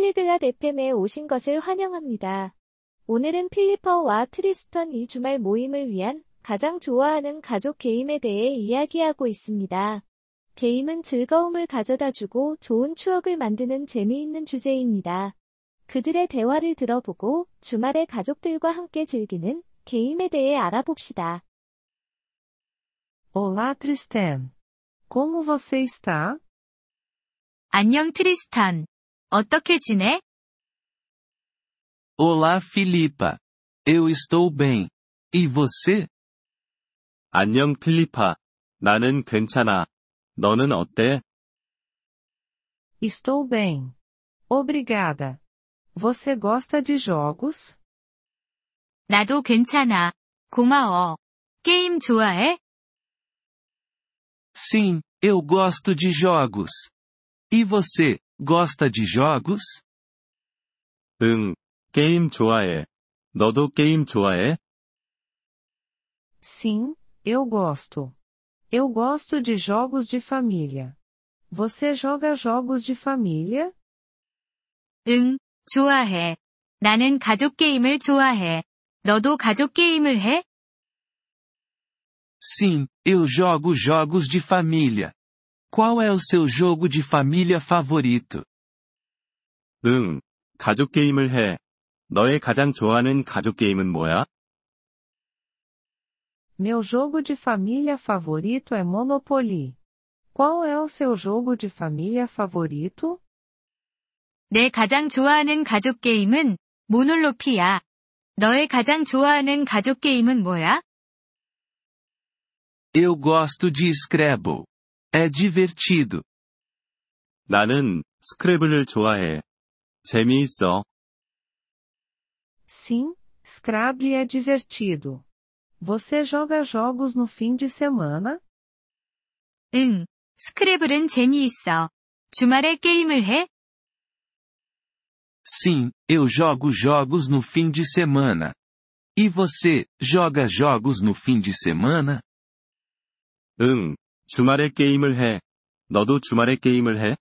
팔리글랏 FM에 오신 것을 환영합니다. 오늘은 필리퍼와 트리스턴 이 주말 모임을 위한 가장 좋아하는 가족 게임에 대해 이야기하고 있습니다. 게임은 즐거움을 가져다 주고 좋은 추억을 만드는 재미있는 주제입니다. 그들의 대화를 들어보고 주말에 가족들과 함께 즐기는 게임에 대해 알아봅시다. Olá Tristan. Como você está? 안녕 트리스탄. 어떻게 지내? Olá Filipa. Eu estou bem. E você? 안녕 필리파. 나는 괜찮아. 너는 어때? Estou bem. Obrigada. Você gosta de jogos? 나도 괜찮아. 고마워. 게임 좋아해? Sim, eu gosto de jogos. E você, gosta de jogos? 응, 게임 좋아해. 너도 게임 좋아해? Sim, eu gosto. Eu gosto de jogos de família. Você joga jogos de família? 응, 좋아해. 나는 가족 게임을 좋아해. 너도 가족 게임을 해? Sim, eu jogo jogos de família. Qual é o seu jogo de família favorito? 응, 가족 게임을 해. 너의 가장 좋아하는 가족 게임은 뭐야? Meu jogo de família favorito é Monopoly. Qual é o seu jogo de família favorito? 내 가장 좋아하는 가족 게임은 모놀로피야. 너의 가장 좋아하는 가족 게임은 뭐야? Eu gosto de Scrabble. É divertido. 나는 스크래블을 좋아해. 재미있어. Sim, Scrabble é divertido. Você joga jogos no fim de semana? 응, 스크래블은 재미있어. 주말에 게임을 해? Sim, eu jogo jogos no fim de semana. E você, joga jogos no fim de semana? 응, 주말에 게임을 해. 너도 주말에 게임을 해?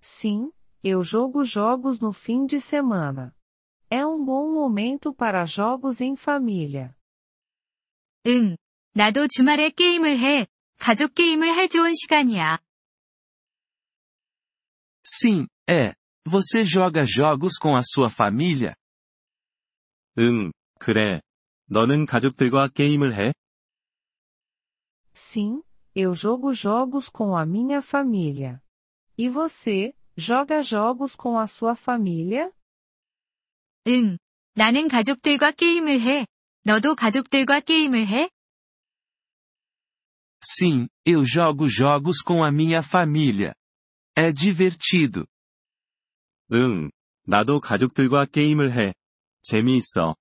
Sim, eu jogo jogos no fim de semana. É um bom momento para jogos em família. 응, 나도 주말에 게임을 해. 가족 게임을 할 좋은 시간이야. Sim, é. Você joga jogos com a sua família? 응, 그래. 너는 가족들과 게임을 해? Sim, eu jogo jogos com a minha família. E você, joga jogos com a sua família? 응, 나는 가족들과 게임을 해. 너도 가족들과 게임을 해? Sim, eu jogo jogos com a minha família. É divertido. 응, 나도 가족들과 게임을 해. 재미있어.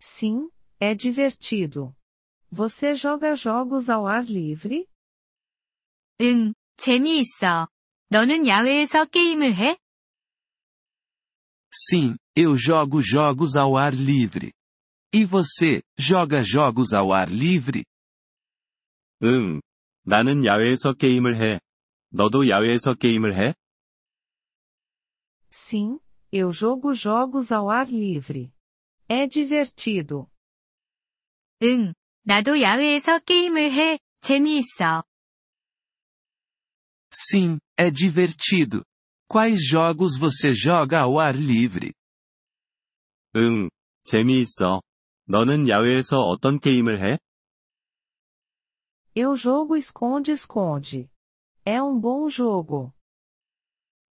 Sim, é divertido. Você joga jogos ao ar livre? 응, 재미있어. 너는 야외에서 게임을 해? Sim, eu jogo jogos ao ar livre. E você, joga jogos ao ar livre? 응, 나는 야외에서 게임을 해. 너도 야외에서 게임을 해? Sim, eu jogo jogos ao ar livre. É divertido. 응, 나도 야외에서 게임을 해. 재미있어. Sim, é divertido. Quais jogos você joga ao ar livre? 응, 재미있어. 너는 야외에서 어떤 게임을 해? Eu jogo esconde-esconde. É um bom jogo.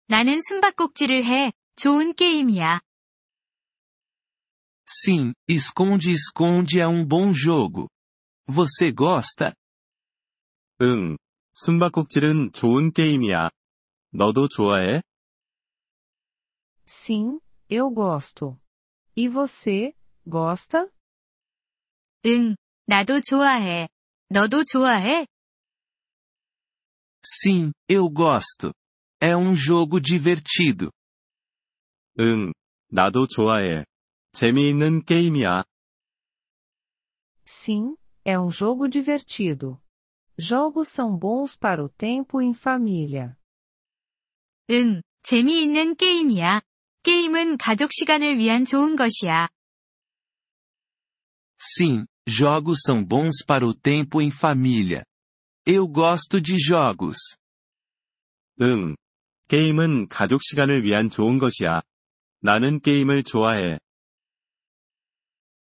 나는 숨바꼭질을 해. 좋은 게임이야. Sim, esconde-esconde é um bom jogo. Você gosta? 응, 숨바꼭질은 좋은 게임이야. 너도 좋아해? Sim, eu gosto. E você, gosta? 응, 나도 좋아해. 너도 좋아해? Sim, eu gosto. É um jogo divertido. 응, 나도 좋아해. 재미있는 게임이야. Sim, é um jogo divertido. Jogos são bons para o tempo em família. 응, 재미있는 게임이야. 게임은 가족 시간을 위한 좋은 것이야. Sim, jogos são bons para o tempo em família. Eu gosto de jogos. 응. 게임은 가족 시간을 위한 좋은 것이야. 나는 게임을 좋아해.